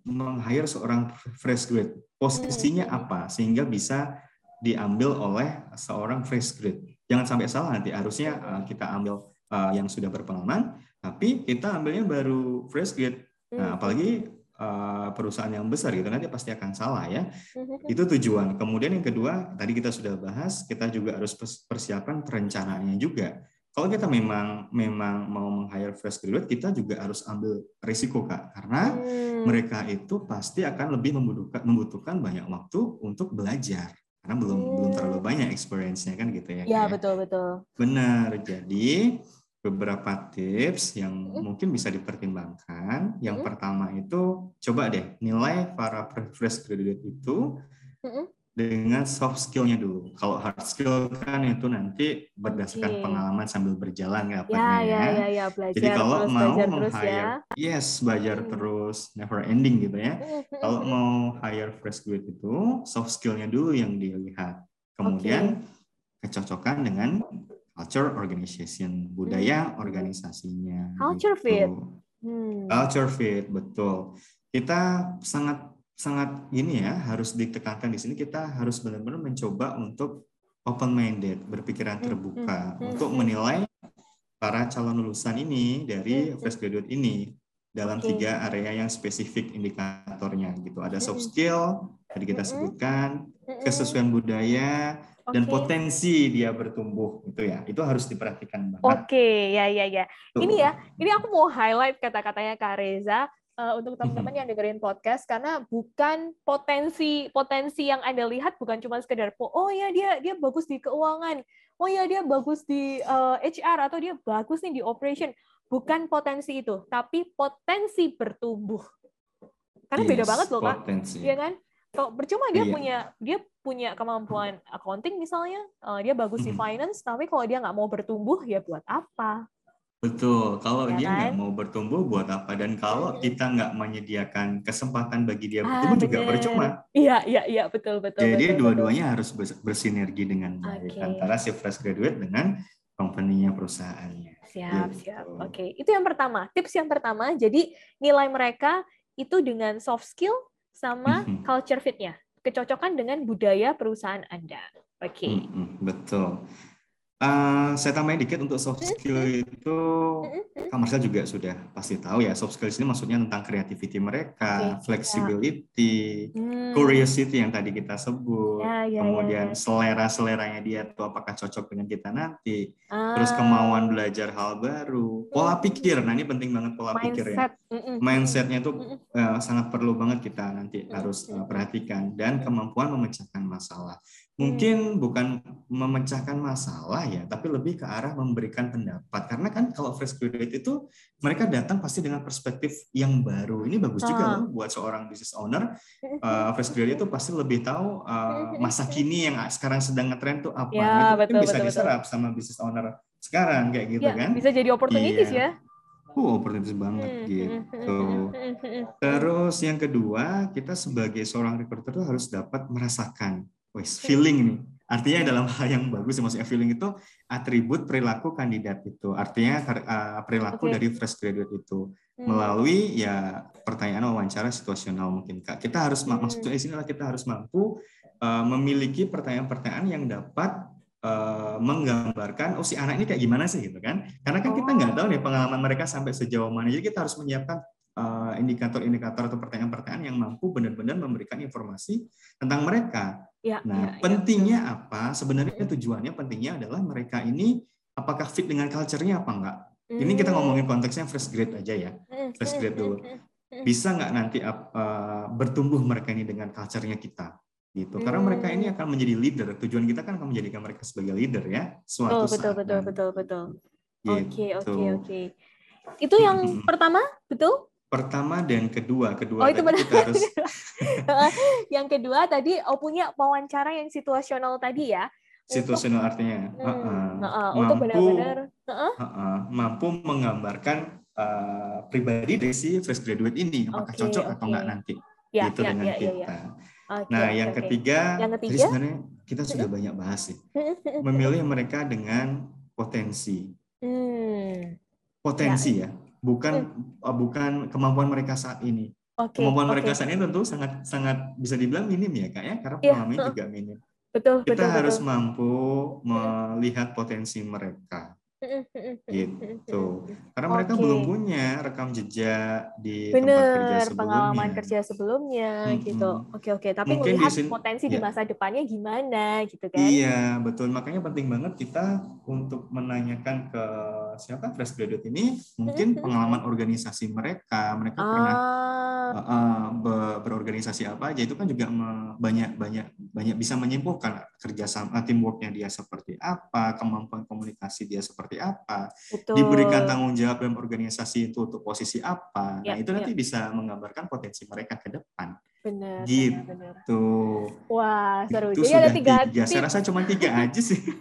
Speaker 2: meng-hire seorang fresh grade? Posisinya hmm. apa sehingga bisa diambil oleh seorang fresh grade? Jangan sampai salah nanti harusnya uh, kita ambil uh, yang sudah berpengalaman, tapi kita ambilnya baru fresh grade. Nah, hmm. apalagi uh, perusahaan yang besar gitu nanti pasti akan salah ya. Hmm. Itu tujuan. Kemudian yang kedua tadi kita sudah bahas, kita juga harus persiapan perencanaannya juga kalau kita memang memang mau meng-hire fresh graduate, kita juga harus ambil risiko kak, karena hmm. mereka itu pasti akan lebih membutuhkan, membutuhkan banyak waktu untuk belajar, karena belum hmm. belum terlalu banyak experience-nya kan gitu ya.
Speaker 1: Iya betul betul.
Speaker 2: Benar. Jadi beberapa tips yang hmm. mungkin bisa dipertimbangkan. Yang hmm. pertama itu coba deh nilai para fresh graduate itu hmm dengan soft skill-nya dulu. Kalau hard skill kan itu nanti berdasarkan okay. pengalaman sambil berjalan ya,
Speaker 1: ya, ya, ya, ya, belajar
Speaker 2: Jadi kalau
Speaker 1: terus,
Speaker 2: mau meng-hire, ya. yes, belajar hmm. terus, never ending gitu ya. Hmm, hmm, kalau hmm. mau hire fresh graduate itu, soft skill-nya dulu yang dilihat. Kemudian okay. kecocokan dengan culture organization, budaya hmm. organisasinya.
Speaker 1: Culture gitu. fit.
Speaker 2: Hmm. Culture fit, betul. Kita sangat sangat ini ya harus ditekankan di sini kita harus benar-benar mencoba untuk open minded berpikiran hmm, terbuka hmm, hmm, untuk menilai para calon lulusan ini dari fresh graduate ini dalam tiga area yang spesifik indikatornya gitu. Ada soft skill tadi kita sebutkan kesesuaian budaya dan potensi dia bertumbuh itu ya. Itu harus diperhatikan banget.
Speaker 1: Oke ya ya ya. Ini ya ini aku mau highlight kata-katanya Kak Reza uh, untuk teman-teman yang dengerin podcast karena bukan potensi potensi yang anda lihat bukan cuma sekedar oh ya dia dia bagus di keuangan. Oh ya dia bagus di uh, eh, HR atau dia bagus nih di operation. Bukan potensi itu tapi potensi bertumbuh. Karena yes, beda banget loh kan ya kan? Kalau percuma dia iya. punya dia punya kemampuan accounting misalnya uh, dia bagus di finance tapi kalau dia nggak mau bertumbuh ya buat apa
Speaker 2: Betul, kalau ya dia nggak kan? mau bertumbuh buat apa? Dan kalau kita nggak menyediakan kesempatan bagi dia ah, bertumbuh ah, juga percuma.
Speaker 1: Iya, iya, iya, betul, betul.
Speaker 2: Jadi dua-duanya harus bersinergi dengan baik okay. antara si fresh graduate dengan company-nya perusahaannya.
Speaker 1: Siap, gitu. siap. Oke, okay. itu yang pertama. Tips yang pertama, jadi nilai mereka itu dengan soft skill sama mm-hmm. culture fit-nya. Kecocokan dengan budaya perusahaan Anda. Oke. Okay.
Speaker 2: Mm-hmm, betul. Uh, saya tambahin dikit untuk soft skill itu, Kak Marcel juga sudah pasti tahu ya. Soft skill ini maksudnya tentang creativity mereka, okay. flexibility, hmm. curiosity yang tadi kita sebut, ya, ya, kemudian ya, ya. selera-seleranya dia tuh apakah cocok dengan kita nanti, ah. terus kemauan belajar hal baru, pola pikir. Nah ini penting banget pola Mindset. pikir ya. Mindsetnya itu uh, sangat perlu banget kita nanti harus uh, perhatikan dan kemampuan memecahkan masalah. Mungkin bukan memecahkan masalah ya, tapi lebih ke arah memberikan pendapat. Karena kan kalau fresh graduate itu mereka datang pasti dengan perspektif yang baru. Ini bagus oh. juga loh buat seorang business owner. Uh, fresh graduate itu pasti lebih tahu uh, masa kini yang sekarang sedang ngetren tuh apa. Ya, itu betul, bisa betul, diserap betul. sama business owner sekarang kayak gitu ya, kan.
Speaker 1: Bisa jadi opportunities iya. ya.
Speaker 2: Oh, opportunities banget hmm, gitu. Terus yang kedua, kita sebagai seorang recruiter tuh harus dapat merasakan wes feeling nih. Artinya dalam hal yang bagus, maksudnya feeling itu atribut perilaku kandidat itu. Artinya uh, perilaku okay. dari fresh graduate itu hmm. melalui ya pertanyaan wawancara situasional mungkin kak. Kita harus hmm. maksudnya di sini kita harus mampu uh, memiliki pertanyaan-pertanyaan yang dapat uh, menggambarkan oh si anak ini kayak gimana sih gitu kan? Karena kan kita nggak tahu nih pengalaman mereka sampai sejauh mana. Jadi kita harus menyiapkan indikator-indikator atau pertanyaan-pertanyaan yang mampu benar-benar memberikan informasi tentang mereka. Ya, nah, ya, pentingnya ya. apa? Sebenarnya tujuannya pentingnya adalah mereka ini apakah fit dengan culture-nya apa enggak? Hmm. Ini kita hmm. ngomongin konteksnya fresh grade aja ya. Hmm, fresh grade dulu. Hmm, Bisa nggak nanti uh, bertumbuh mereka ini dengan culture-nya kita? gitu. Karena mereka ini akan menjadi leader. Tujuan kita kan akan menjadikan mereka sebagai leader ya.
Speaker 1: Suatu oh, betul, saat. Betul, betul, betul, betul. Oke, oke, oke. Itu yang pertama, betul?
Speaker 2: Pertama dan kedua. Kedua
Speaker 1: oh, itu benar. kita harus yang kedua tadi oh punya wawancara yang situasional tadi ya.
Speaker 2: Situasional untuk, artinya hmm, uh -uh, uh -uh, mampu untuk benar-benar uh -uh. Uh -uh, mampu menggambarkan uh, pribadi dari si fresh graduate ini apakah okay, cocok okay. atau enggak nanti ya, gitu ya, dengan ya, kita. Ya, ya. Okay, nah, yang okay. ketiga, yang ketiga, tadi sebenarnya kita sudah banyak bahas sih. Memilih mereka dengan potensi. Hmm. Potensi ya. ya bukan uh, bukan kemampuan mereka saat ini. Okay, kemampuan okay. mereka saat ini tentu sangat sangat bisa dibilang minim ya kak ya karena iya, pengalamannya yeah. juga minim. Betul. Kita betul, harus betul. mampu melihat potensi mereka gitu. Karena mereka okay. belum punya rekam jejak di Bener, tempat kerja sebelumnya.
Speaker 1: pengalaman kerja sebelumnya hmm, gitu oke oke. Tapi Mungkin melihat di potensi ya. di masa depannya gimana gitu kan?
Speaker 2: Iya betul. Makanya penting banget kita untuk menanyakan ke siapa? Fresh graduate ini. Mungkin pengalaman organisasi mereka. Mereka ah. pernah uh, berorganisasi apa aja. Itu kan juga banyak banyak banyak bisa menyimpulkan kerjasama teamworknya dia seperti apa kemampuan komunikasi dia seperti seperti apa, Betul. diberikan tanggung jawab dalam organisasi itu untuk posisi apa. Ya, nah, itu ya. nanti bisa menggambarkan potensi mereka ke depan.
Speaker 1: Benar.
Speaker 2: Gitu.
Speaker 1: Benar,
Speaker 2: Wah, seru. Itu Jadi sudah ada tiga, tiga. Saya rasa cuma tiga aja sih.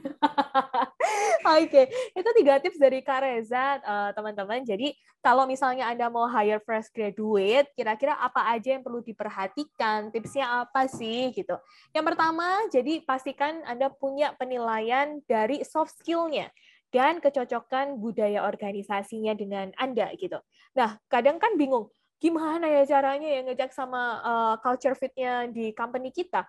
Speaker 1: Oke, okay. itu tiga tips dari Kak Reza, uh, teman-teman. Jadi kalau misalnya Anda mau hire fresh graduate, kira-kira apa aja yang perlu diperhatikan? Tipsnya apa sih gitu? Yang pertama, jadi pastikan Anda punya penilaian dari soft skill-nya dan kecocokan budaya organisasinya dengan Anda gitu. Nah, kadang kan bingung, gimana ya caranya ya ngejak sama uh, culture fit-nya di company kita?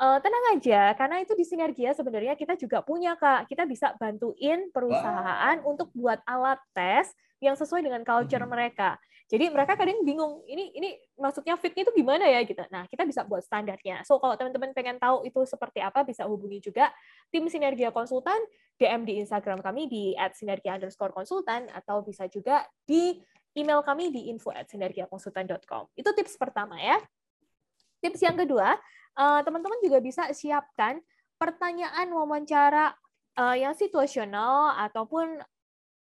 Speaker 1: Uh, tenang aja, karena itu di Sinergia sebenarnya kita juga punya Kak. Kita bisa bantuin perusahaan wow. untuk buat alat tes yang sesuai dengan culture hmm. mereka. Jadi mereka kadang bingung, ini ini maksudnya fitnya itu gimana ya gitu. Nah, kita bisa buat standarnya. So kalau teman-teman pengen tahu itu seperti apa, bisa hubungi juga tim Sinergia Konsultan, DM di Instagram kami di @sinergia underscore konsultan, atau bisa juga di email kami di info at sinergiakonsultan.com. Itu tips pertama ya. Tips yang kedua, eh, teman-teman juga bisa siapkan pertanyaan wawancara eh, yang situasional ataupun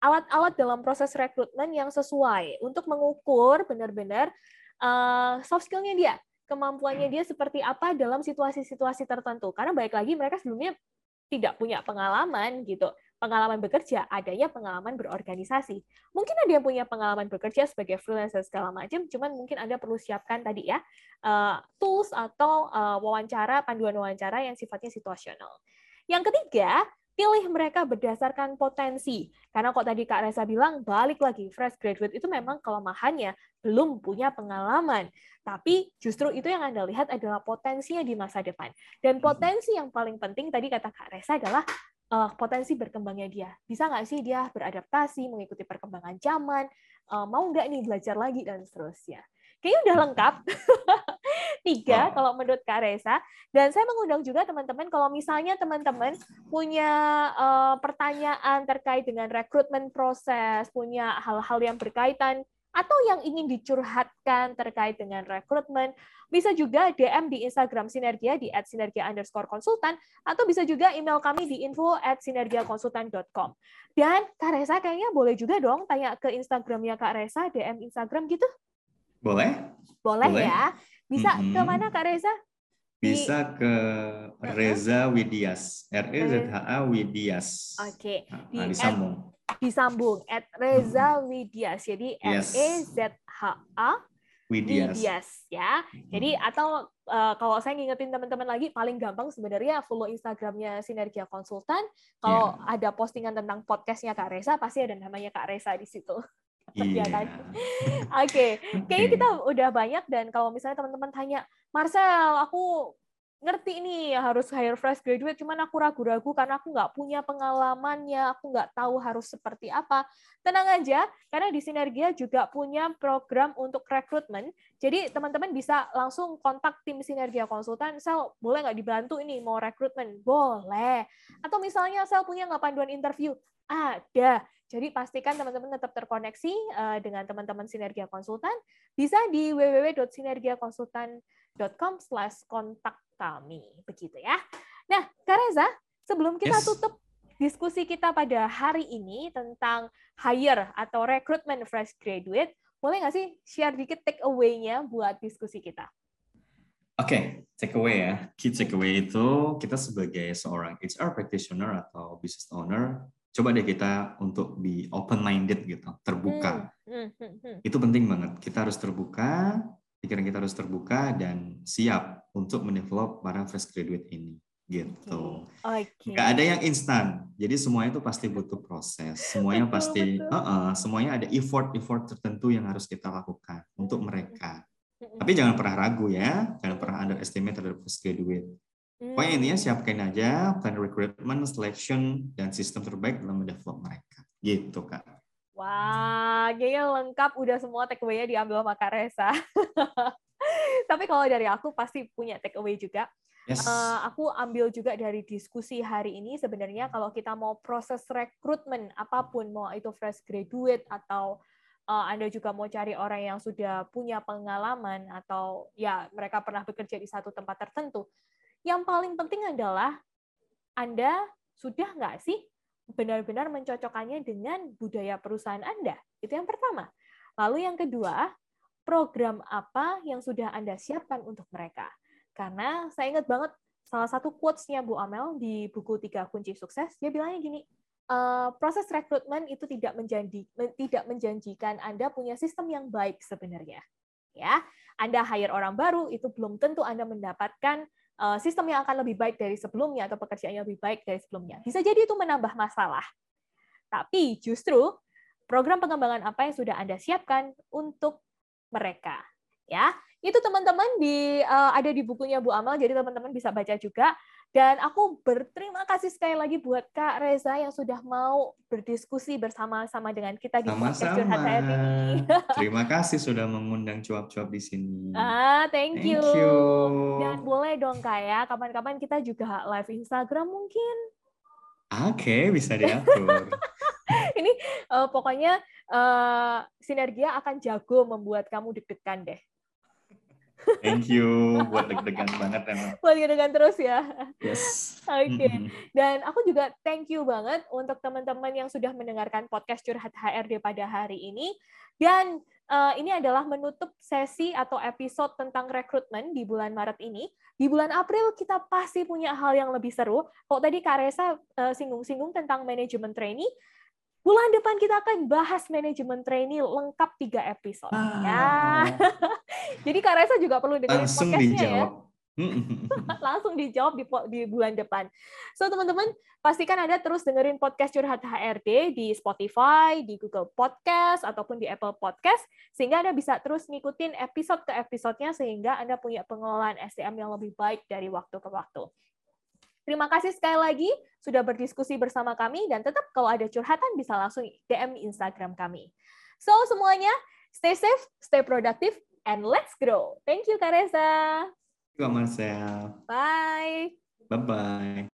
Speaker 1: alat-alat dalam proses rekrutmen yang sesuai untuk mengukur benar-benar uh, soft skill-nya dia, kemampuannya dia seperti apa dalam situasi-situasi tertentu. Karena baik lagi mereka sebelumnya tidak punya pengalaman gitu, pengalaman bekerja, adanya pengalaman berorganisasi. Mungkin ada yang punya pengalaman bekerja sebagai freelancer segala macam, cuman mungkin Anda perlu siapkan tadi ya uh, tools atau uh, wawancara, panduan wawancara yang sifatnya situasional. Yang ketiga, pilih mereka berdasarkan potensi. Karena kok tadi Kak Reza bilang, balik lagi, fresh graduate itu memang kelemahannya, belum punya pengalaman. Tapi justru itu yang Anda lihat adalah potensinya di masa depan. Dan potensi yang paling penting tadi kata Kak Reza adalah uh, potensi berkembangnya dia. Bisa nggak sih dia beradaptasi, mengikuti perkembangan zaman, uh, mau nggak nih belajar lagi, dan seterusnya. Kayaknya udah lengkap. Tiga, wow. kalau menurut Kak Reza. Dan saya mengundang juga teman-teman, kalau misalnya teman-teman punya uh, pertanyaan terkait dengan rekrutmen proses, punya hal-hal yang berkaitan atau yang ingin dicurhatkan terkait dengan rekrutmen, bisa juga DM di Instagram Sinergia di @sinergia underscore konsultan, atau bisa juga email kami di info at sinergiakonsultan.com. Dan Kak Reza kayaknya boleh juga dong tanya ke Instagramnya Kak Reza, DM Instagram gitu?
Speaker 2: Boleh.
Speaker 1: Boleh, Boleh. ya. Bisa mm -hmm. ke mana Kak Reza?
Speaker 2: Bisa ke Reza Widias. R E Z H A Widias.
Speaker 1: Oke. Okay.
Speaker 2: Nah, disambung
Speaker 1: disambung at Reza Widias. Jadi R E Z H A Widias. Widias ya. Jadi atau uh, kalau saya ngingetin teman-teman lagi paling gampang sebenarnya follow Instagramnya Sinergia Konsultan. Kalau yeah. ada postingan tentang podcastnya Kak Reza pasti ada namanya Kak Reza di situ. Iya kan? Oke, okay. kayaknya kita udah banyak dan kalau misalnya teman-teman tanya, Marcel, aku ngerti nih harus hire fresh graduate, cuman aku ragu-ragu karena aku nggak punya pengalamannya, aku nggak tahu harus seperti apa. Tenang aja, karena di Sinergia juga punya program untuk rekrutmen. Jadi teman-teman bisa langsung kontak tim Sinergia Konsultan, Sel, boleh nggak dibantu ini mau rekrutmen? Boleh. Atau misalnya Sel punya nggak panduan interview? Ada. Jadi pastikan teman-teman tetap terkoneksi eh, dengan teman-teman Sinergia Konsultan. Bisa di www.sinergiakonsultan.com slash kontak kami. Begitu ya. Nah, Kak Reza, sebelum kita yes. tutup diskusi kita pada hari ini tentang hire atau rekrutmen fresh graduate, boleh nggak sih share dikit take away-nya buat diskusi kita?
Speaker 2: Oke, okay, take away ya. Key take away itu kita sebagai seorang HR practitioner atau business owner, coba deh kita untuk be open minded gitu, terbuka. Hmm, hmm, hmm, hmm. Itu penting banget. Kita harus terbuka, pikiran kita harus terbuka dan siap untuk mendevelop para fresh graduate ini gitu.
Speaker 1: Okay.
Speaker 2: Gak ada yang instan. Jadi semuanya itu pasti butuh proses. Semuanya betul, pasti, betul. Uh -uh, semuanya ada effort-effort tertentu yang harus kita lakukan untuk mereka. Tapi jangan pernah ragu ya, jangan pernah underestimate terhadap fresh graduate. Pokoknya intinya siapkan aja plan recruitment, selection, dan sistem terbaik dalam mendevelop mereka. Gitu, Kak.
Speaker 1: Wah, kayaknya lengkap udah semua take away-nya diambil sama Kak Reza. Tapi kalau dari aku pasti punya take away juga. Yes. Uh, aku ambil juga dari diskusi hari ini sebenarnya kalau kita mau proses rekrutmen apa pun mau itu fresh graduate atau uh, Anda juga mau cari orang yang sudah punya pengalaman atau ya mereka pernah bekerja di satu tempat tertentu. Yang paling penting adalah Anda sudah nggak sih benar-benar mencocokkannya dengan budaya perusahaan Anda. Itu yang pertama. Lalu yang kedua, program apa yang sudah Anda siapkan untuk mereka. Karena saya ingat banget salah satu quotes-nya Bu Amel di buku Tiga Kunci Sukses, dia bilangnya gini, e, proses rekrutmen itu tidak menjanji, tidak menjanjikan Anda punya sistem yang baik sebenarnya. Ya, Anda hire orang baru itu belum tentu Anda mendapatkan sistem yang akan lebih baik dari sebelumnya atau pekerjaan yang lebih baik dari sebelumnya. Bisa jadi itu menambah masalah. Tapi justru program pengembangan apa yang sudah Anda siapkan untuk mereka. Ya, itu teman-teman di uh, ada di bukunya Bu Amal, jadi teman-teman bisa baca juga. Dan aku berterima kasih sekali lagi buat Kak Reza yang sudah mau berdiskusi bersama-sama dengan kita di
Speaker 2: podcast Curhat ini. Terima kasih sudah mengundang cuap-cuap di sini.
Speaker 1: Ah, thank, thank you. you. Dan boleh dong Kak ya, kapan-kapan kita juga live Instagram mungkin.
Speaker 2: Oke, okay, bisa diatur.
Speaker 1: Ini uh, pokoknya uh, Sinergia akan jago membuat kamu deg-degan deh.
Speaker 2: Thank you buat deg-degan banget emang.
Speaker 1: Buat deg-degan terus ya.
Speaker 2: Yes.
Speaker 1: Oke. Okay. Dan aku juga thank you banget untuk teman-teman yang sudah mendengarkan podcast Curhat HRD pada hari ini. Dan uh, ini adalah menutup sesi atau episode tentang rekrutmen di bulan Maret ini. Di bulan April kita pasti punya hal yang lebih seru. Kok tadi Kak Resa uh, singgung-singgung tentang manajemen trainee, Bulan depan kita akan bahas manajemen trainee lengkap tiga episode. Ah. Ya. Jadi Kak Reza juga perlu dengerin
Speaker 2: Langsung podcastnya ya. dijawab. ya.
Speaker 1: Langsung dijawab di, di bulan depan. So teman-teman, pastikan Anda terus dengerin podcast Curhat HRD di Spotify, di Google Podcast, ataupun di Apple Podcast, sehingga Anda bisa terus ngikutin episode ke episodenya, sehingga Anda punya pengelolaan SDM yang lebih baik dari waktu ke waktu. Terima kasih sekali lagi sudah berdiskusi bersama kami dan tetap kalau ada curhatan bisa langsung DM Instagram kami. So semuanya stay safe, stay productive, and let's grow. Thank you Karesa.
Speaker 2: Terima kasih.
Speaker 1: Bye.
Speaker 2: Bye bye.